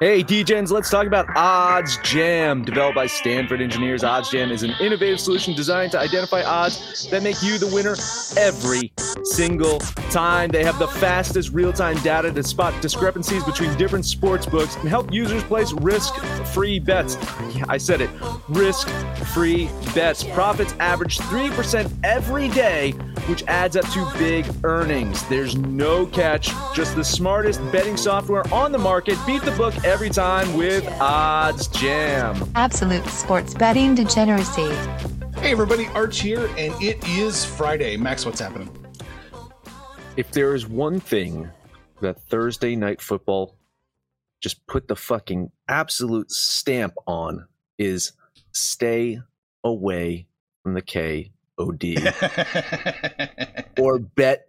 Hey, DJs, let's talk about Odds Jam. Developed by Stanford engineers, Odds Jam is an innovative solution designed to identify odds that make you the winner every single time. They have the fastest real time data to spot discrepancies between different sports books and help users place risk free bets. Yeah, I said it risk free bets. Profits average 3% every day, which adds up to big earnings. There's no catch, just the smartest betting software on the market. Beat the book every time with Odds Jam. Absolute sports betting degeneracy. Hey everybody, Arch here, and it is Friday. Max, what's happening? If there is one thing that Thursday night football just put the fucking absolute stamp on is stay away from the KOD or bet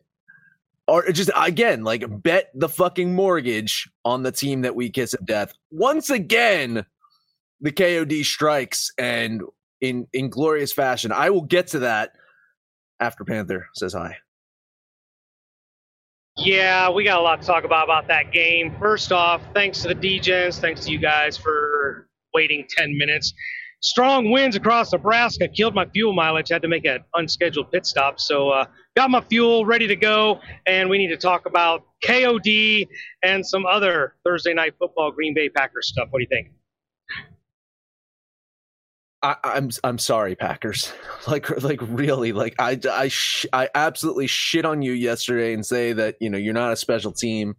or just again like bet the fucking mortgage on the team that we kiss of death. Once again, the KOD strikes and in in glorious fashion. I will get to that after Panther says hi. Yeah, we got a lot to talk about about that game. First off, thanks to the DJs, thanks to you guys for waiting 10 minutes. Strong winds across Nebraska killed my fuel mileage. Had to make an unscheduled pit stop, so uh, got my fuel ready to go. And we need to talk about KOD and some other Thursday night football Green Bay Packers stuff. What do you think? I, I'm I'm sorry, Packers. Like like really, like I I sh- I absolutely shit on you yesterday and say that you know you're not a special team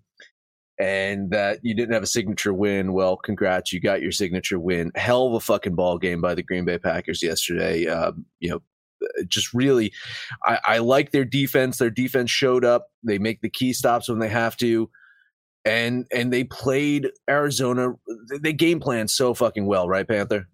and that you didn't have a signature win. Well, congrats, you got your signature win. Hell of a fucking ball game by the Green Bay Packers yesterday. Um, you know, just really, I, I like their defense. Their defense showed up. They make the key stops when they have to and and they played Arizona. They game plan so fucking well, right, Panther?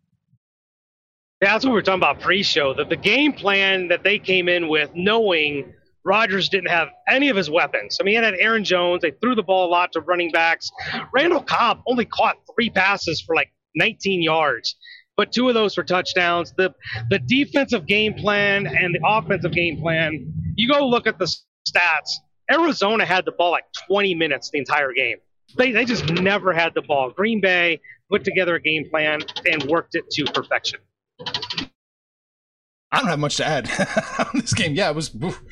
Yeah, that's what we are talking about pre-show. That the game plan that they came in with, knowing Rodgers didn't have any of his weapons. I mean, he had Aaron Jones. They threw the ball a lot to running backs. Randall Cobb only caught three passes for like 19 yards, but two of those were touchdowns. The the defensive game plan and the offensive game plan. You go look at the stats. Arizona had the ball like 20 minutes the entire game. They they just never had the ball. Green Bay put together a game plan and worked it to perfection. I don't have much to add on this game. Yeah, it was oof,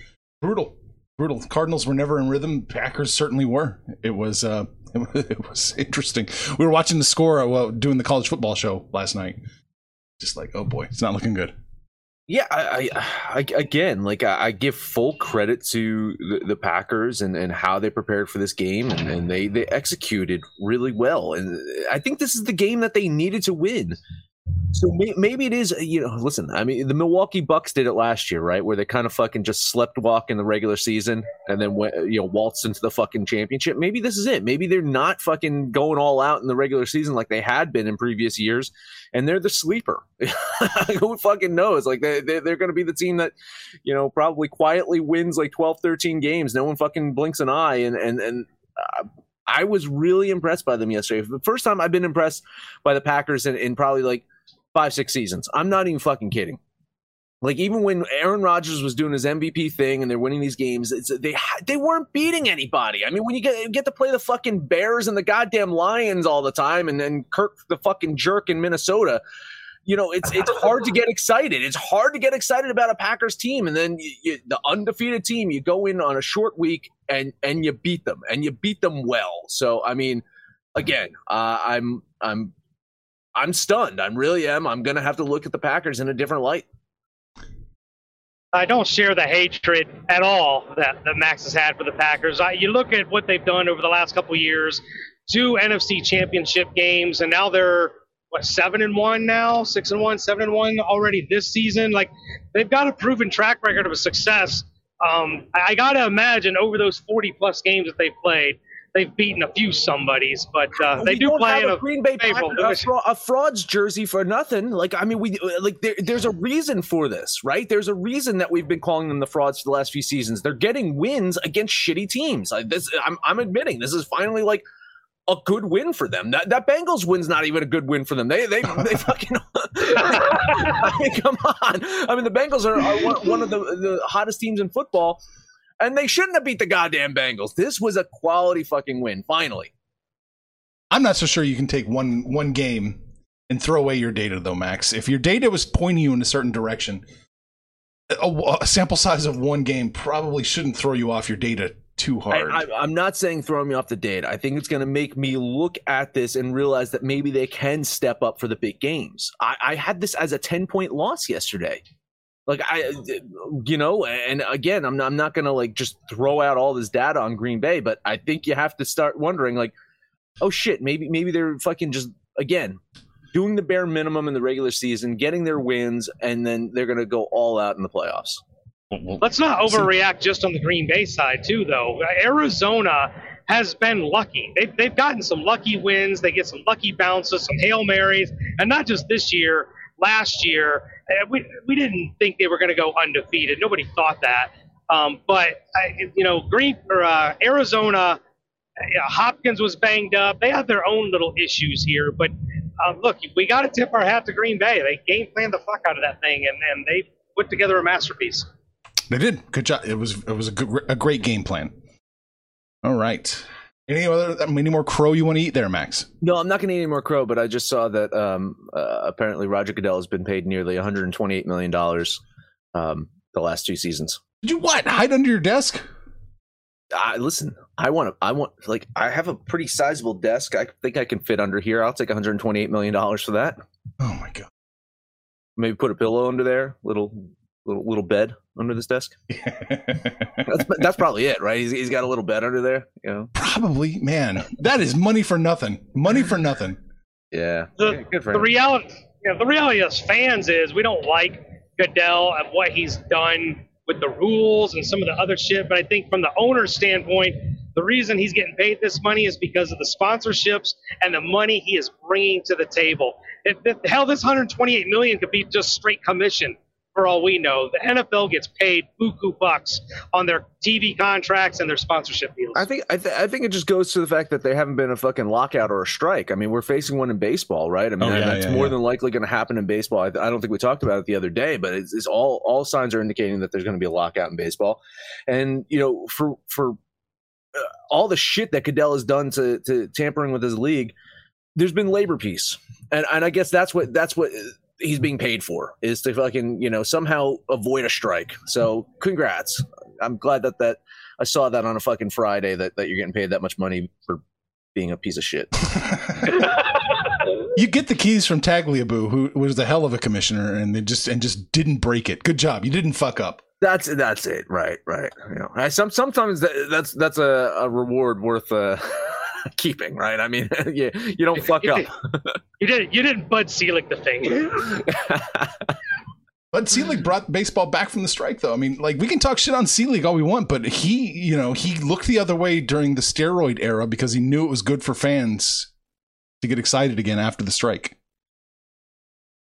brutal, brutal. Cardinals were never in rhythm. Packers certainly were. It was uh, it was interesting. We were watching the score uh, while doing the college football show last night. Just like, oh boy, it's not looking good. Yeah, I, I, I again, like I, I, give full credit to the, the, Packers and, and how they prepared for this game, and, and they they executed really well. And I think this is the game that they needed to win. So maybe it is, uh, you know, listen, I mean, the Milwaukee Bucks did it last year, right? Where they kind of fucking just slept walk in the regular season and then went, you know, waltzed into the fucking championship. Maybe this is it. Maybe they're not fucking going all out in the regular season like they had been in previous years. And they're the sleeper. Who fucking knows? Like they, they, are going to be the team that, you know, probably quietly wins like 12, 13 games. No one fucking blinks an eye. And, and, and, uh, I was really impressed by them yesterday. The first time I've been impressed by the Packers in, in probably like five, six seasons. I'm not even fucking kidding. Like even when Aaron Rodgers was doing his MVP thing and they're winning these games, they they weren't beating anybody. I mean, when you get get to play the fucking Bears and the goddamn Lions all the time, and then Kirk the fucking jerk in Minnesota, you know, it's it's hard to get excited. It's hard to get excited about a Packers team, and then you, you, the undefeated team, you go in on a short week and and you beat them, and you beat them well. So I mean, again, uh, I'm I'm I'm stunned. I really am. I'm gonna have to look at the Packers in a different light. I don't share the hatred at all that, that Max has had for the Packers. I, you look at what they've done over the last couple years, two NFC Championship games, and now they're what seven and one now, six and one, seven and one already this season. Like they've got a proven track record of a success. Um, I, I got to imagine over those 40 plus games that they've played, they've beaten a few somebodies, but uh, they we do play have in a a Green Bay Packers, a, a frauds jersey for nothing. Like I mean, we like there, there's a reason for this, right? There's a reason that we've been calling them the frauds for the last few seasons. They're getting wins against shitty teams. Like this, I'm, I'm admitting this is finally like a good win for them. That that Bengals win's not even a good win for them. They they they fucking. I mean, come on. I mean, the Bengals are, are one, one of the the hottest teams in football. And they shouldn't have beat the goddamn Bengals. This was a quality fucking win, finally. I'm not so sure you can take one one game and throw away your data though, Max. If your data was pointing you in a certain direction, a, a sample size of one game probably shouldn't throw you off your data too hard. I, I'm not saying throw me off the date. I think it's going to make me look at this and realize that maybe they can step up for the big games. I, I had this as a 10 point loss yesterday. Like I, you know, and again, I'm not, I'm not going to like just throw out all this data on Green Bay, but I think you have to start wondering, like, oh shit, maybe maybe they're fucking just again doing the bare minimum in the regular season, getting their wins, and then they're going to go all out in the playoffs. Mm-hmm. Let's not overreact just on the Green Bay side, too, though. Arizona has been lucky. They've, they've gotten some lucky wins. They get some lucky bounces, some Hail Marys, and not just this year, last year. uh, We, we didn't think they were going to go undefeated. Nobody thought that. Um, but, I, you know, Green or uh, Arizona, Hopkins was banged up. They have their own little issues here. But uh, look, we got to tip our hat to Green Bay. They game planned the fuck out of that thing, and, and they put together a masterpiece. They did good job. It was it was a good, a great game plan. All right. Any other any more crow you want to eat there, Max? No, I'm not going to eat any more crow, but I just saw that um, uh, apparently Roger Goodell has been paid nearly 128 million dollars um, the last two seasons. Did you what? Hide under your desk? I listen. I want to. I want like I have a pretty sizable desk. I think I can fit under here. I'll take 128 million dollars for that. Oh my god. Maybe put a pillow under there, little little little bed under this desk. That's, that's probably it, right? He's, he's got a little bed under there. You know. Probably, man. That is money for nothing. Money for nothing. Yeah. the, Yeah, good for the reality, you know, the reality as fans is we don't like Goodell and what he's done with the rules and some of the other shit. But I think from the owner's standpoint, the reason he's getting paid this money is because of the sponsorships and the money he is bringing to the table. If, if hell, this 128 million could be just straight commission for all we know. The NFL gets paid buku bucks on their TV contracts and their sponsorship deals. I think I, th- I think it just goes to the fact that they haven't been a fucking lockout or a strike. I mean, we're facing one in baseball, right? I mean, Oh, yeah, that's yeah, more yeah. than likely going to happen in baseball. I, I don't think we talked about it the other day, but it's, it's all all signs are indicating that there's going to be a lockout in baseball. And you know, for for uh, all the shit that Goodell has done to to tampering with his league, there's been labor peace, and and I guess that's what that's what he's being paid for is to fucking you know somehow avoid a strike. So congrats. I'm glad that that I saw that on a fucking Friday that, that you're getting paid that much money for being a piece of shit. You get the keys from Tagliabue, who was the hell of a commissioner, and they just and just didn't break it. Good job. You didn't fuck up. That's that's it. Right, right. You know, I, some sometimes that, that's that's a, a reward worth uh, keeping. Right. I mean, you you don't fuck up. you didn't you didn't Bud Selig the thing. But Selig brought baseball back from the strike, though. I mean, like we can talk shit on Selig all we want, but he, you know, he looked the other way during the steroid era because he knew it was good for fans to get excited again after the strike.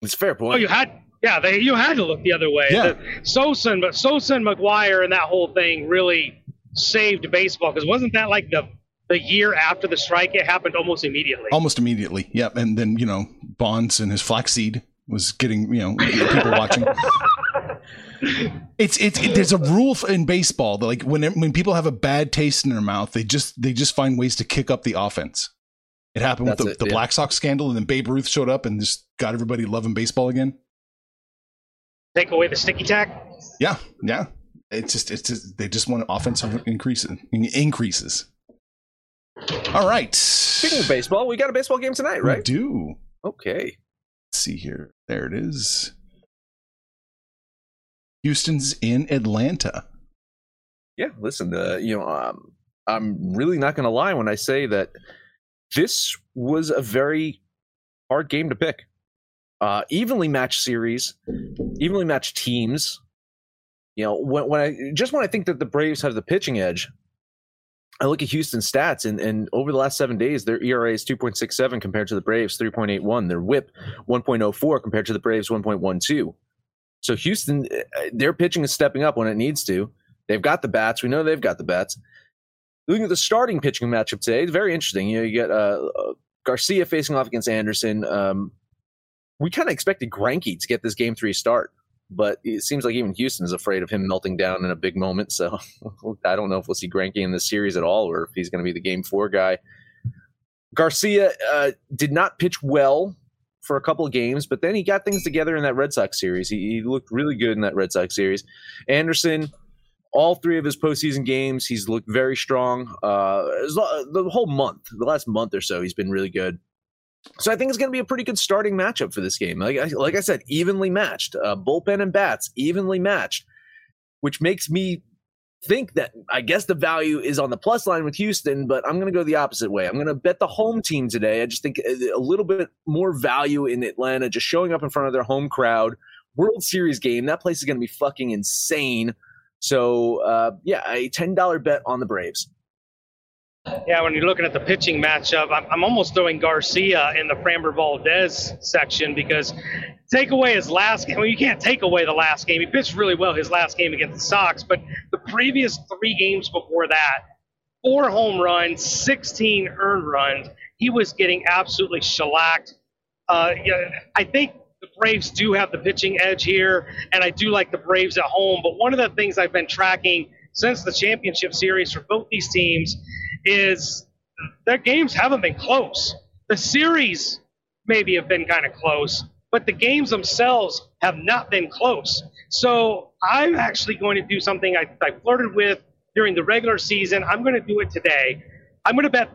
it's a fair Oh, point. you had yeah, they you had to look the other way. Yeah. The, Sosa and Sosa and McGwire and that whole thing really saved baseball because wasn't that like the the year after the strike? It happened almost immediately. Almost immediately. Yep. And then, you know, Bonds and his flaxseed was getting, you know, people watching. It's it's it, there's a rule in baseball that like when when people have a bad taste in their mouth, they just they just find ways to kick up the offense. It happened with the, it, the yeah. Black Sox scandal, and then Babe Ruth showed up and just got everybody loving baseball again. Take away the sticky tack. Yeah, yeah. It's just it's just they just want offensive increases increases. All right. Speaking of baseball, we got a baseball game tonight, We right? do. Okay. Let's see here. There it is. Houston's in Atlanta. Yeah, listen, uh, you know, um, I'm really not going to lie when I say that this was a very hard game to pick. Uh, evenly matched series, evenly matched teams. You know, when, when I just when I think that the Braves have the pitching edge, I look at Houston stats, and, and over the last seven days, their ERA is 2.67 compared to the Braves 3.81. Their WHIP 1.04 compared to the Braves 1.12. So Houston, uh, their pitching is stepping up when it needs to. They've got the bats. We know they've got the bats. Looking at the starting pitching matchup today, it's very interesting. You know, you get uh, uh, Garcia facing off against Anderson. Um, we kind of expected Greinke to get this game three start, but it seems like even Houston is afraid of him melting down in a big moment. So I don't know if we'll see Greinke in this series at all, or if he's going to be the game four guy. Garcia uh, did not pitch well for a couple of games, but then he got things together in that Red Sox series. He, he looked really good in that Red Sox series. Anderson, all three of his postseason games, he's looked very strong. Uh, the whole month, the last month or so, he's been really good. So I think it's going to be a pretty good starting matchup for this game. Like I, like I said, evenly matched, uh, bullpen and bats evenly matched, which makes me think that I guess the value is on the plus line with Houston, but I'm going to go the opposite way. I'm going to bet the home team today. I just think a little bit more value in Atlanta, just showing up in front of their home crowd. World Series game, that place is going to be fucking insane. So uh, yeah, a ten dollar bet on the Braves. Yeah, when you're looking at the pitching matchup, I'm, I'm almost throwing Garcia in the Framber Valdez section because take away his last game. Well, you can't take away the last game. He pitched really well his last game against the Sox, but the previous three games before that, four home runs, 16 earned runs. He was getting absolutely shellacked. Uh, yeah, I think the Braves do have the pitching edge here, and I do like the Braves at home. But one of the things I've been tracking since the championship series for both these teams is their games haven't been close. The series maybe have been kind of close, but the games themselves have not been close. So I'm actually going to do something I, I flirted with during the regular season. I'm going to do it today. I'm going to bet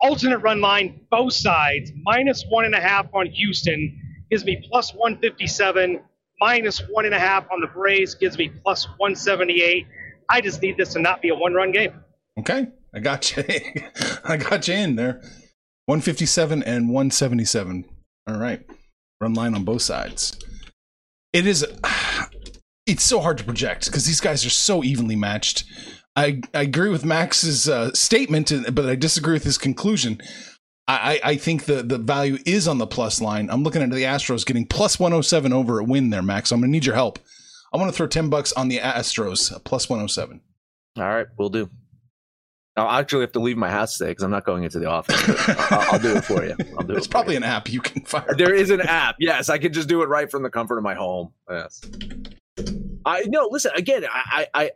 alternate run line both sides minus one and a half on Houston gives me plus 157 minus one and a half on the Braves gives me plus 178 i just need this to not be a one run game Okay, I got you. I got you in there. 157 and 177. All right. Run line on both sides. It is it's so hard to project because these guys are so evenly matched. I, I agree with Max's uh, statement, but I disagree with his conclusion. I, I think the, the value is on the plus line. I'm looking at the Astros getting plus 107 over a win there, Max. I'm going to need your help. I want to throw 10 bucks on the Astros, plus 107. All right, we'll do. I'll actually have to leave my house today because I'm not going into the office. I'll, I'll, do it for you. I'll do There's it probably you. an app you can fire. There is an app. Yes, I can just do it right from the comfort of my home. Yes. I no. Listen again. I, I,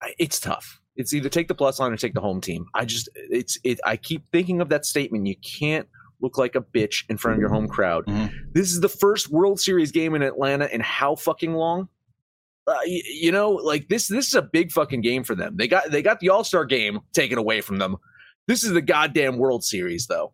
I, it's tough. It's either take the plus line or take the home team. I just, it's, it. I keep thinking of that statement. You can't look like a bitch in front of your home crowd. Mhm. This is the first World Series game in Atlanta in how fucking long? Uh, you, you know, like this. This is a big fucking game for them. They got they got the All Star game taken away from them. This is the goddamn World Series, though.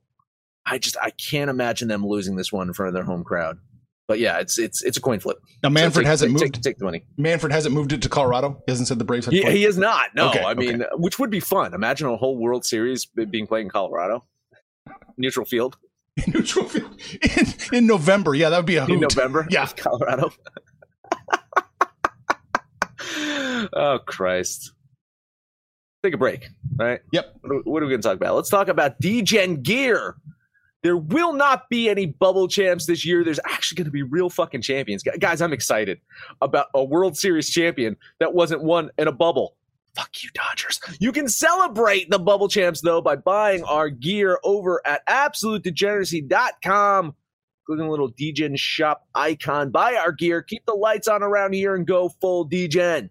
I just I can't imagine them losing this one in front of their home crowd. But yeah, it's it's it's a coin flip. Now Manfred So take- hasn't take, moved. Take, take the money. Manfred hasn't moved it to Colorado. He hasn't said the Braves had He, he is not. No, Okay, I mean, which would be fun. Imagine a whole World Series being played in Colorado, neutral field in neutral field in, in November. Yeah, that would be a in hoot. November. Yeah. Colorado. Oh Christ! Take a break. right? Yep. What are, what are we going to talk about? Let's talk about DGen gear. There will not be any bubble champs this year. There's actually going to be real fucking champions. Guys, I'm excited about a World Series champion that wasn't won in a bubble. Fuck you, Dodgers. You can celebrate the bubble champs, though, by buying our gear over at absolutedegeneracy.com. Click on the little DGen shop icon. Buy our gear. Keep the lights on around here and go full DGen.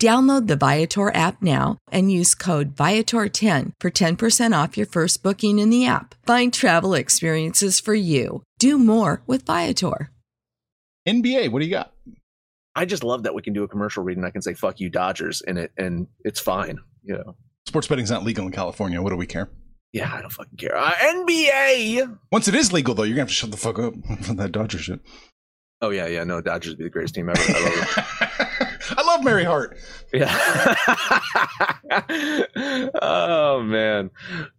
Download the Viator app now and use code Viator10 for 10% off your first booking in the app. Find travel experiences for you. Do more with Viator. NBA, what do you got? I just love that we can do a commercial read and I can say "fuck you Dodgers" in it, and it's fine. You know, Sports betting's not legal in California. What do we care? yeah, I don't fucking care. Uh, NBA. Once it is legal, though, you're gonna have to shut the fuck up for that Dodger shit. Oh yeah, yeah. No, Dodgers would be the greatest team ever. I love it. I love Mary Hart. Yeah. oh man,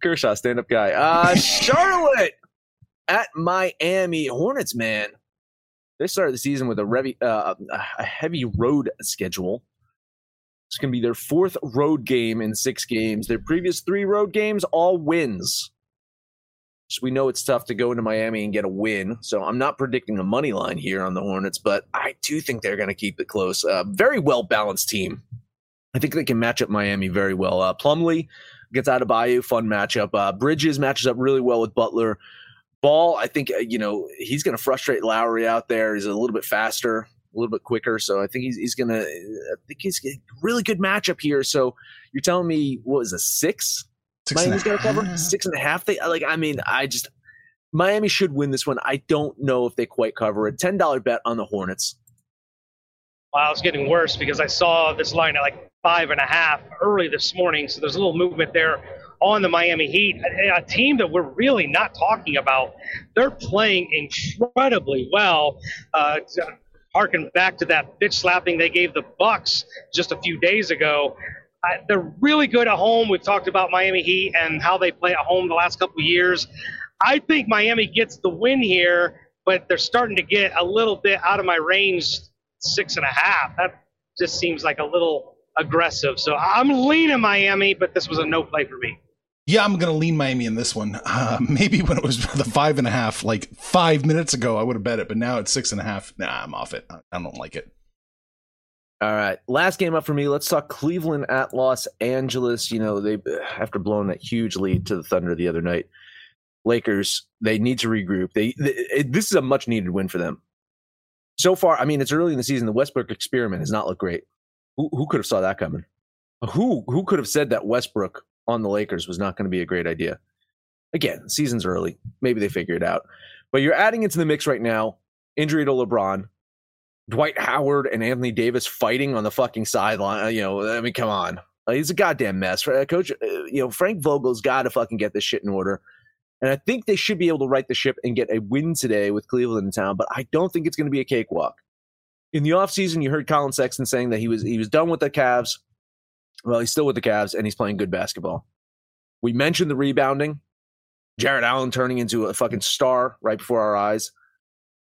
Kershaw, stand up guy. Uh, Charlotte at Miami Hornets. Man, they started the season with a heavy, uh, a heavy road schedule. It's going to be their fourth road game in six games. Their previous three road games, all wins. So we know it's tough to go into Miami and get a win. So I'm not predicting a money line here on the Hornets, but I do think they're going to keep it close. Uh, very well balanced team. I think they can match up Miami very well. Uh, Plumlee gets Adebayo, fun matchup. Uh, Bridges matches up really well with Butler. Ball, I think uh, you know he's going to frustrate Lowry out there. He's a little bit faster, a little bit quicker, so I think he's he's going to. I think he's a really good matchup here. So you're telling me what is a six? Six and a Miami's going to cover six and a half. They like. I mean, I just Miami should win this one. I don't know if they quite cover it. Ten dollar bet on the Hornets. Wow, it's getting worse because I saw this line at like five and a half early this morning. So there's a little movement there on the Miami Heat, a, a team that we're really not talking about. They're playing incredibly well. Uh, harken back to that bitch slapping they gave the Bucks just a few days ago. They're really good at home. We've talked about Miami Heat and how they play at home the last couple of years. I think Miami gets the win here, but they're starting to get a little bit out of my range six and a half. That just seems like a little aggressive. So I'm leaning Miami, but this was a no play for me. Yeah, I'm gonna lean Miami in this one. Uh, maybe when it was the five and a half, like five minutes ago, I would have bet it, but now it's six and a half. Nah, I'm off it. I don't like it. All right, last game up for me. Let's talk Cleveland at Los Angeles. You know, they after blowing that huge lead to the Thunder the other night, Lakers they need to regroup. They, they it- this is a much needed win for them. So far, I mean, it's early in the season. The Westbrook experiment has not looked great. Who who could have saw that coming? Who who could have said that Westbrook on the Lakers was not going to be a great idea? Again, season's early. Maybe they figure it out. But you're adding into the mix right now. Injury to LeBron. Dwight Howard and Anthony Davis fighting on the fucking sideline. Uh, You know, I mean, come on. He's a goddamn mess. Uh, Coach, uh, you know, Frank Vogel's got to fucking get this shit in order. And I think they should be able to right the ship and get a win today with Cleveland in town, but I don't think it's going to be a cakewalk. In the offseason, you heard Collin Sexton saying that he was he was done with the Cavs. Well, he's still with the Cavs and he's playing good basketball. We mentioned the rebounding. Jarrett Allen turning into a fucking star right before our eyes.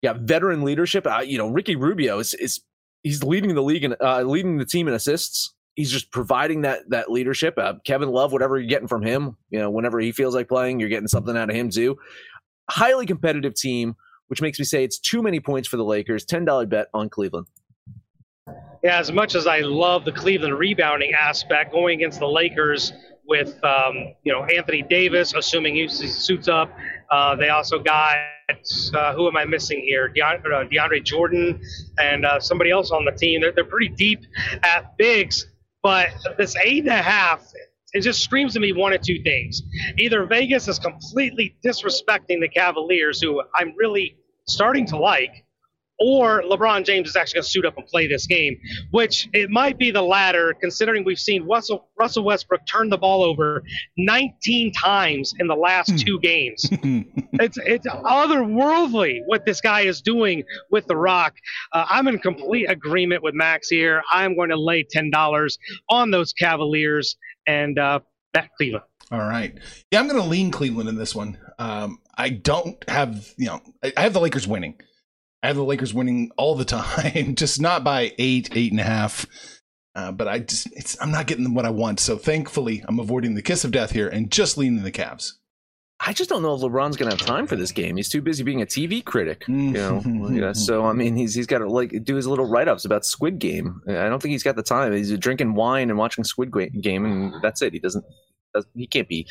Yeah, veteran leadership. Uh, you know, Ricky Rubio is is he's leading the league and uh, leading the team in assists. he's just providing that that leadership. Uh, Kevin Love, whatever you're getting from him, you know, whenever he feels like playing, you're getting something out of him too. Highly competitive team, which makes me say it's too many points for the Lakers. Ten dollar bet on Cleveland. Yeah, as much as I love the Cleveland rebounding aspect, going against the Lakers with um, you know Anthony Davis, assuming he suits up. Uh, they also got uh, who am I missing here? DeAndre, uh, DeAndre Jordan and uh, somebody else on the team. They're, they're pretty deep at bigs, but this eight and a half. It just screams to me one of two things. Either Vegas is completely disrespecting the Cavaliers, who I'm really starting to like, or LeBron James is actually going to suit up and play this game, which it might be the latter, considering we've seen Russell, Russell Westbrook turn the ball over 19 times in the last hmm. two games. it's it's otherworldly what this guy is doing with the Rock. Uh, I'm in complete agreement with Max here. I'm going to lay ten dollars on those Cavaliers and uh, bet Cleveland. All right. Yeah, I'm going to lean Cleveland in this one. Um, I don't have, you know, I have the Lakers winning. I have the Lakers winning all the time, just not by eight, eight and a half. Uh, but I just, it's, I'm not getting what I want. So thankfully, I'm avoiding the kiss of death here and just leaning the Cavs. I just don't know if LeBron's gonna have time for this game. He's too busy being a TV critic, you know. yeah, so I mean, he's he's got to like do his little write ups about Squid Game. I don't think he's got the time. He's drinking wine and watching Squid Game, and that's it. He doesn't. He can't be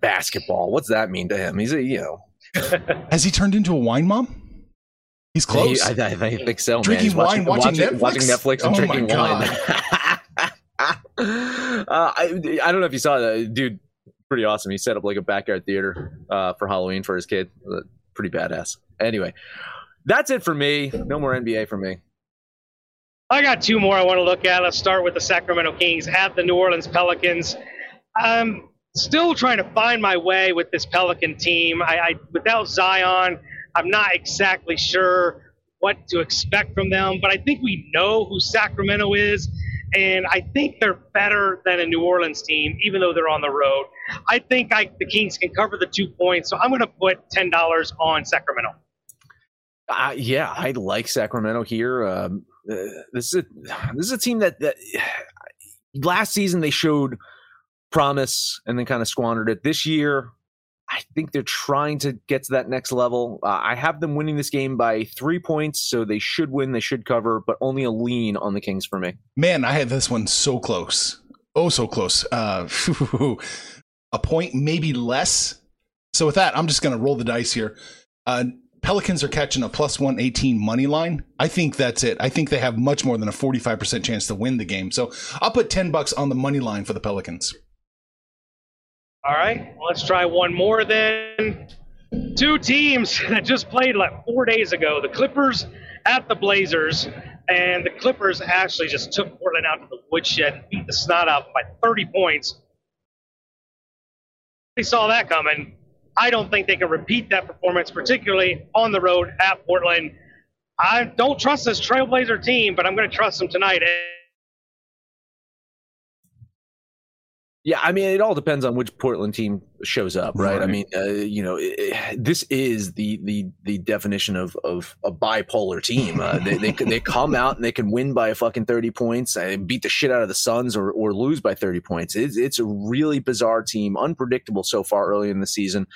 basketball. What's that mean to him? He's a you know. Has he turned into a wine mom? He's close. I, I, I think so. Drinking man. wine, watching, watching, Netflix? watching Netflix and oh drinking wine. uh, I I don't know if you saw that dude. Pretty awesome. He set up like a backyard theater uh, for Halloween for his kid. Uh, pretty badass. Anyway, that's it for me. No more NBA for me. I got two more I want to look at. Let's start with the Sacramento Kings at the New Orleans Pelicans. I'm still trying to find my way with this Pelican team. I, I without Zion. I'm not exactly sure what to expect from them, but I think we know who Sacramento is, and I think they're better than a New Orleans team, even though they're on the road. I think I, the Kings can cover the two points, so I'm going to put ten dollars on Sacramento. Uh, yeah, I like Sacramento here. Um, uh, this is a, this is a team that, that last season they showed promise and then kind of squandered it. This year, I think they're trying to get to that next level. Uh, I have them winning this game by three points, so they should win. They should cover, but only a lean on the Kings for me. Man, I had this one so close. Oh, so close. Uh, a point, maybe less. So with that, I'm just going to roll the dice here. Uh, Pelicans are catching a plus 118 money line. I think that's it. I think they have much more than a 45% chance to win the game. So I'll put 10 bucks on the money line for the Pelicans. All right, let's try one more then. Two teams that just played like four days ago the Clippers at the Blazers. And the Clippers actually just took Portland out to the woodshed and beat the snot out by 30 points. They saw that coming. I don't think they can repeat that performance, particularly on the road at Portland. I don't trust this Trailblazer team, but I'm going to trust them tonight. Yeah, I mean, it all depends on which Portland team shows up, right? right. I mean, uh, you know, it, this is the the the definition of of a bipolar team. Uh, they, they they come out and they can win by a fucking thirty points, and beat the shit out of the Suns, or or lose by thirty points. It's it's a really bizarre team, unpredictable so far early in the season.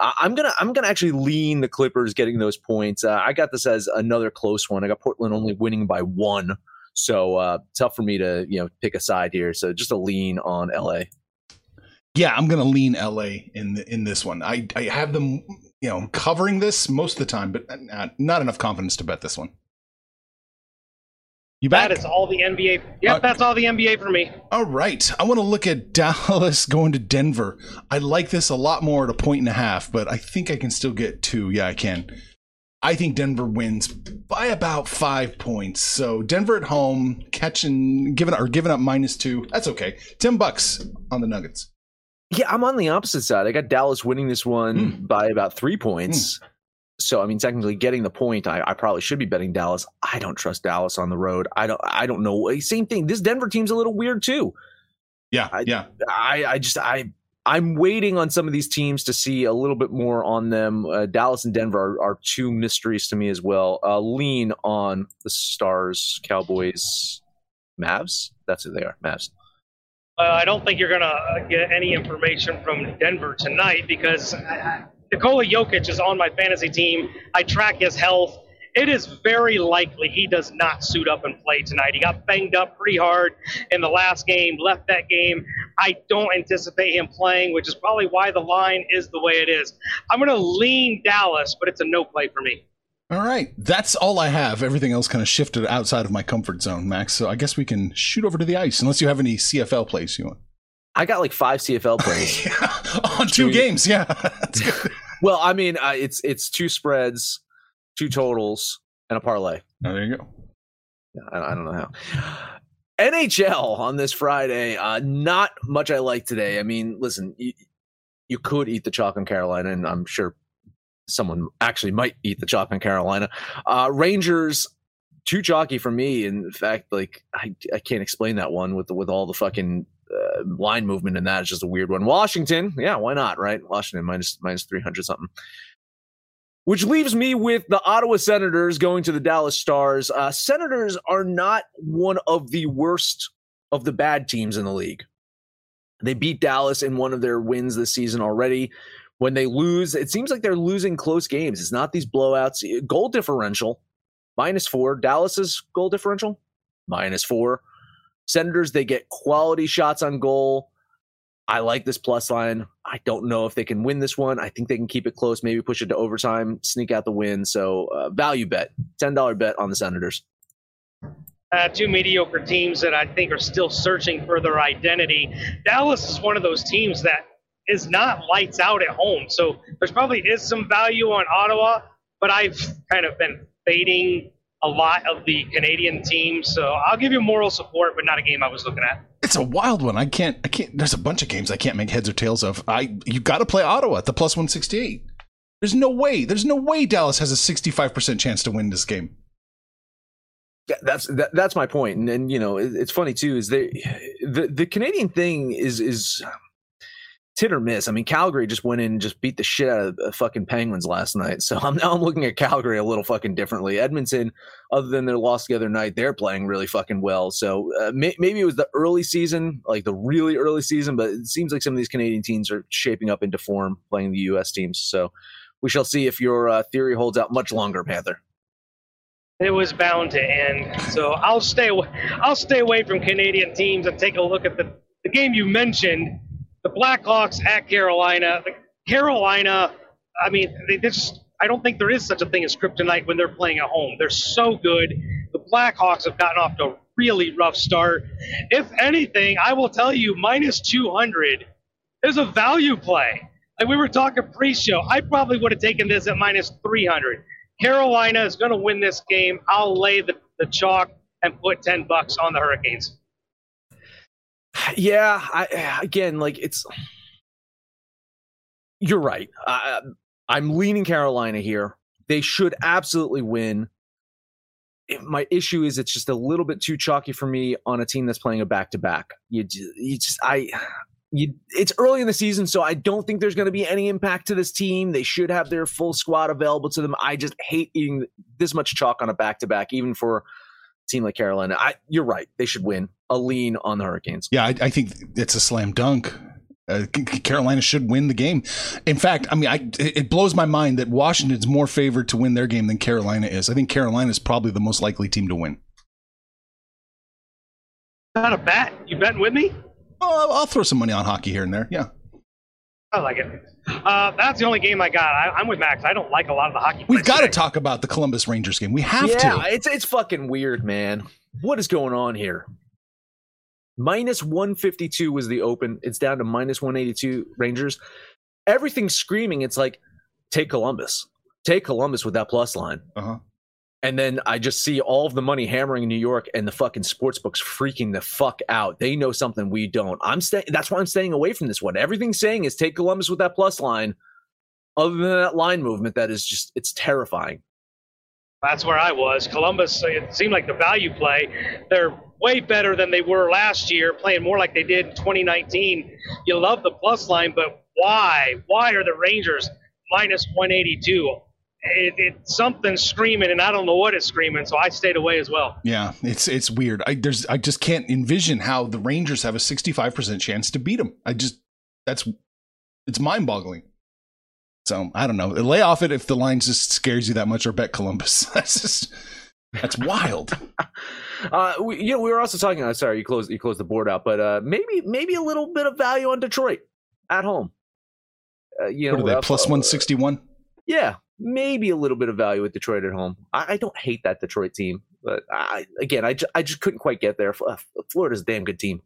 Uh, I'm gonna I'm gonna actually lean the Clippers getting those points. Uh, I got this as another close one. I got Portland only winning by one. So uh, tough for me to you know pick a side here. So just a lean on LA. Yeah, I'm gonna lean LA in the, in this one. I I have them you know covering this most of the time, but not, not enough confidence to bet this one. You back? That is all the NBA. Yep, uh, that's all the NBA for me. All right. I want to look at Dallas going to Denver. I like this a lot more at a point and a half, but I think I can still get two. Yeah, I can. I think Denver wins by about five points. So Denver at home, catching, giving or giving up minus two. That's okay. Ten bucks on the Nuggets. Yeah, I'm on the opposite side. I got Dallas winning this one mm. by about three points. Mm. So I mean, technically, getting the point, I, I, probably should be betting Dallas. I don't trust Dallas on the road. I don't. I don't know. Same thing. This Denver team's a little weird too. Yeah, I, yeah. I, I just I I'm waiting on some of these teams to see a little bit more on them. Uh, Dallas and Denver are, are, two mysteries to me as well. Uh, lean on the Stars, Cowboys. Mavs. That's who they are. Mavs. Uh, I don't think you're going to get any information from Denver tonight because Nikola Jokic is on my fantasy team. I track his health. It is very likely he does not suit up and play tonight. He got banged up pretty hard in the last game, left that game. I don't anticipate him playing, which is probably why the line is the way it is. I'm going to lean Dallas, but it's a no play for me. All right. That's all I have. Everything else kind of shifted outside of my comfort zone, Max. So I guess we can shoot over to the ice, unless you have any CFL plays you want. I got like five CFL plays yeah, on two games. Yeah, well, I mean, uh, it's it's two spreads, two totals, and a parlay. Oh, there you go. Yeah, I, I don't know how. NHL on this Friday. Uh, not much I like today. I mean, listen, you, you could eat the chalk in Carolina, and I'm sure someone actually might eat the chalk in Carolina. Uh, Rangers too chalky for me. In fact, like I, I can't explain that one with the, with all the fucking uh, line movement and that. It's just a weird one. Washington, yeah, why not? Right? Washington minus minus three hundred something. Which leaves me with the Ottawa Senators going to the Dallas Stars. Uh, Senators are not one of the worst of the bad teams in the league. They beat Dallas in one of their wins this season already. When they lose, it seems like they're losing close games. It's not these blowouts. Goal differential, minus four. Dallas's goal differential, minus four. Senators, they get quality shots on goal. I like this plus line. I don't know if they can win this one. I think they can keep it close, maybe push it to overtime, sneak out the win. So, uh, value bet, $10 bet on the Senators. Uh, two mediocre teams that I think are still searching for their identity. Dallas is one of those teams that is not lights out at home. So there's probably is some value on Ottawa, but I've kind of been fading a lot of the Canadian teams. So I'll give you moral support, but not a game I was looking at. It's a wild one. I can't. I can't. There's a bunch of games I can't make heads or tails of. I you got to play Ottawa at the plus one sixty eight. There's no way. There's no way Dallas has a sixty five percent chance to win this game. Yeah, that's that, that's my point, and, and you know it, it's funny too. Is they the the Canadian thing is is hit or miss. I mean, Calgary just went in and just beat the shit out of the fucking Penguins last night. So I'm now I'm looking at Calgary a little fucking differently. Edmonton, other than their loss the other night, they're playing really fucking well. So uh, may, maybe it was the early season, like the really early season, but it seems like some of these Canadian teams are shaping up into form playing the U.S. teams. So we shall see if your uh, theory holds out much longer, Panther. It was bound to end. So I'll stay. I'll stay away from Canadian teams and take a look at the, the game you mentioned the Blackhawks at Carolina. Carolina, I mean, they just I don't think there is such a thing as kryptonite when they're playing at home. They're so good. The Blackhawks have gotten off to a really rough start. If anything, I will tell you, minus 200 is a value play. Like we were talking pre-show, I probably would have taken this at minus 300. Carolina is going to win this game. I'll lay the, the chalk and put 10 bucks on the Hurricanes. Yeah, I, again, like it's. You're right. I, I'm leaning Carolina here. They should absolutely win. My issue is it's just a little bit too chalky for me on a team that's playing a back to back. You, you just, I, you, it's early in the season, so I don't think there's going to be any impact to this team. They should have their full squad available to them. I just hate eating this much chalk on a back to back, even for team like Carolina. I, you're right; they should win a lean on the Hurricanes. Yeah, I, I think it's a slam dunk. Uh, Carolina should win the game. In fact, I mean, I, it blows my mind that Washington's more favored to win their game than Carolina is. I think Carolina is probably the most likely team to win. Not a bet. You betting with me? Oh, I'll throw some money on hockey here and there. Yeah. I like it. Uh, that's the only game I got. I, am with Max. I don't like a lot of the hockey. We've got to talk about the Columbus Rangers game. We have yeah, to. Yeah, it's it's fucking weird, man. What is going on here? Minus 152 was the open. It's down to minus 182 Rangers. Everything's screaming. It's like, take Columbus. Take Columbus with that plus line. Uh-huh. And then I just see all of the money hammering New York and the fucking sports books freaking the fuck out. They know something we don't. I'm staying. That's why I'm staying away from this one. Everything's saying is take Columbus with that plus line. Other than that line movement, that is just it's terrifying. That's where I was. Columbus. It seemed like the value play. They're way better than they were last year, playing more like they did in 2019. You love the plus line, but why? Why are the Rangers minus 182? It, it something's screaming, and I don't know what it's screaming, so I stayed away as well. Yeah, it's it's weird. I there's I just can't envision how the Rangers have a 65% chance to beat them. I just that's it's mind-boggling. So I don't know. Lay off it if the line just scares you that much, or bet Columbus. That's just that's wild. uh, we, you know, we were also talking. Uh, sorry, you closed you closed the board out, but uh, maybe maybe a little bit of value on Detroit at home. Uh, you know, What are they, uh, plus 161? Yeah, maybe a little bit of value with Detroit at home. I, I don't hate that Detroit team, but I again, I, ju- I just couldn't quite get there. Uh, Florida's a damn good team.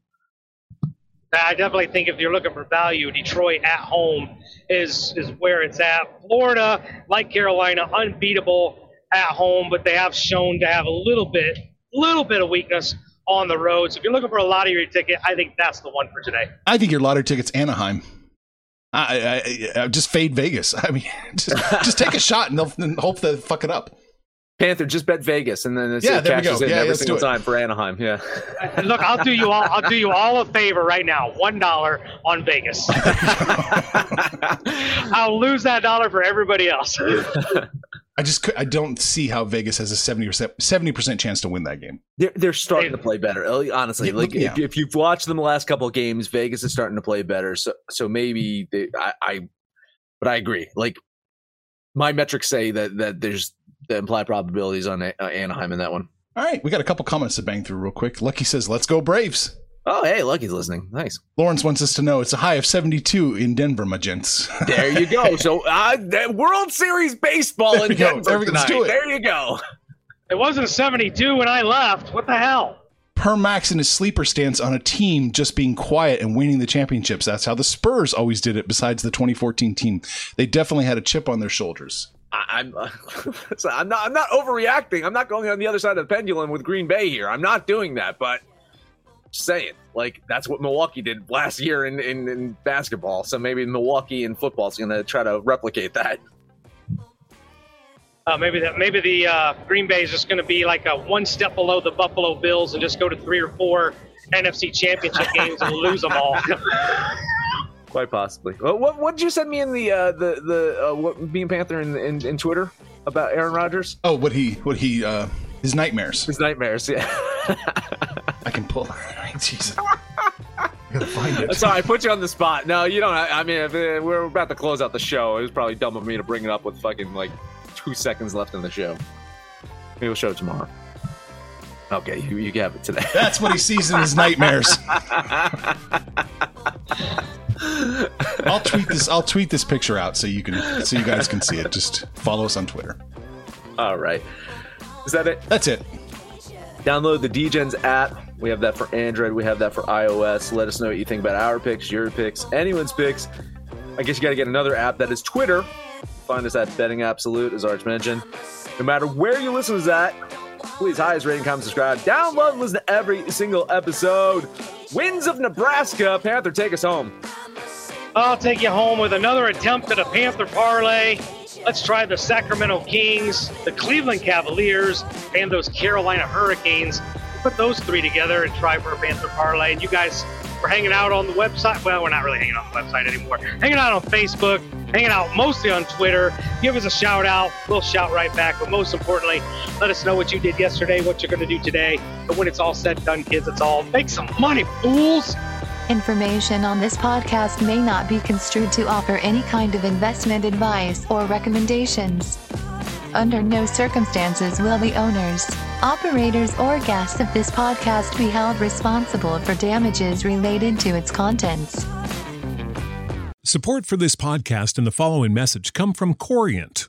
I definitely think if you're looking for value, Detroit at home is is where it's at. Florida, like Carolina, unbeatable at home, but they have shown to have a little bit, little bit of weakness on the road. So if you're looking for a lottery ticket, I think that's the one for today. I think your lottery ticket's Anaheim. I, I, I just fade Vegas. I mean, just, just take a shot and they'll and hope they fuck it up. Panther just bet Vegas, and then it's, Yeah, it there we cashes go. in Yeah, every let's single do it. time for Anaheim. Yeah, And look, I'll do you all. I'll do you all a favor right now. One dollar on Vegas. I'll lose that dollar for everybody else. I just I don't see how Vegas has a 70% 70% chance to win that game. they're they're starting to play better. Honestly, Yeah, like yeah. if, if you've watched them the last couple of games, Vegas is starting to play better. So so maybe they, I, I, but I agree. Like my metrics say that that there's the implied probabilities on uh, Anaheim in that one. All right, we got a couple comments to bang through real quick. Lucky says, "Let's go Braves." Oh, hey, Lucky's listening. Nice. Lawrence wants us to know it's a high of 72 in Denver, my gents. There you go. So uh, World Series baseball There in. Denver There we. Let's tonight. do it. There you go. It wasn't 72 when I left. What the hell? Per Max in his sleeper stance on a team just being quiet and winning the championships. That's how the Spurs always did it, besides the 2014 team. They definitely had a chip on their shoulders. I, I'm uh, I'm not I'm not overreacting. I'm not going on the other side of the pendulum with Green Bay here. I'm not doing that, but just saying, like that's what Milwaukee did last year in, in, in basketball. So maybe Milwaukee in football is going to try to replicate that. Uh, maybe that maybe the uh, Green Bay is just going to be like a one step below the Buffalo Bills and just go to three or four NFC Championship games and lose them all. Quite possibly. What what what did you send me in the uh, the the uh, what Bean Panther in, in in Twitter about Aaron Rodgers? Oh, what he, what he, uh, his nightmares. His nightmares. Yeah. I can pull. Jesus. I gotta find it. Sorry, I put you on the spot. No, you don't. I, I mean, if uh, we're about to close out the show, it was probably dumb of me to bring it up with fucking like two seconds left in the show. Maybe we'll show it tomorrow. Okay, you, you have it today. That's what he sees in his nightmares. I'll tweet this. I'll tweet this picture out so you can, so you guys can see it. Just follow us on Twitter. All right. Is that it? That's it. Download the DGens app. We have that for Android. We have that for iOS. Let us know what you think about our picks, your picks, anyone's picks. I guess you got to get another app that is Twitter. Find us at Betting Absolute, as Arch mentioned. No matter where you listen to that, please highest rating, comment, subscribe, download, and listen to every single episode. Winds of Nebraska. Panther, take us home. I'll take you home with another attempt at a Panther parlay. Let's try the Sacramento Kings, the Cleveland Cavaliers, and those Carolina Hurricanes. Put those three together and try for a Panther parlay. And you guys were hanging out on the website. Well, we're not really hanging out on the website anymore. Hanging out on Facebook, hanging out mostly on Twitter. Give us a shout out. We'll shout right back. But most importantly, let us know what you did yesterday, what you're going to do today. And when it's all said and done, kids, it's all make some money, fools. Information on this podcast may not be construed to offer any kind of investment advice or recommendations. Under no circumstances will the owners, operators, or guests of this podcast be held responsible for damages related to its contents. Support for this podcast and the following message come from Corient.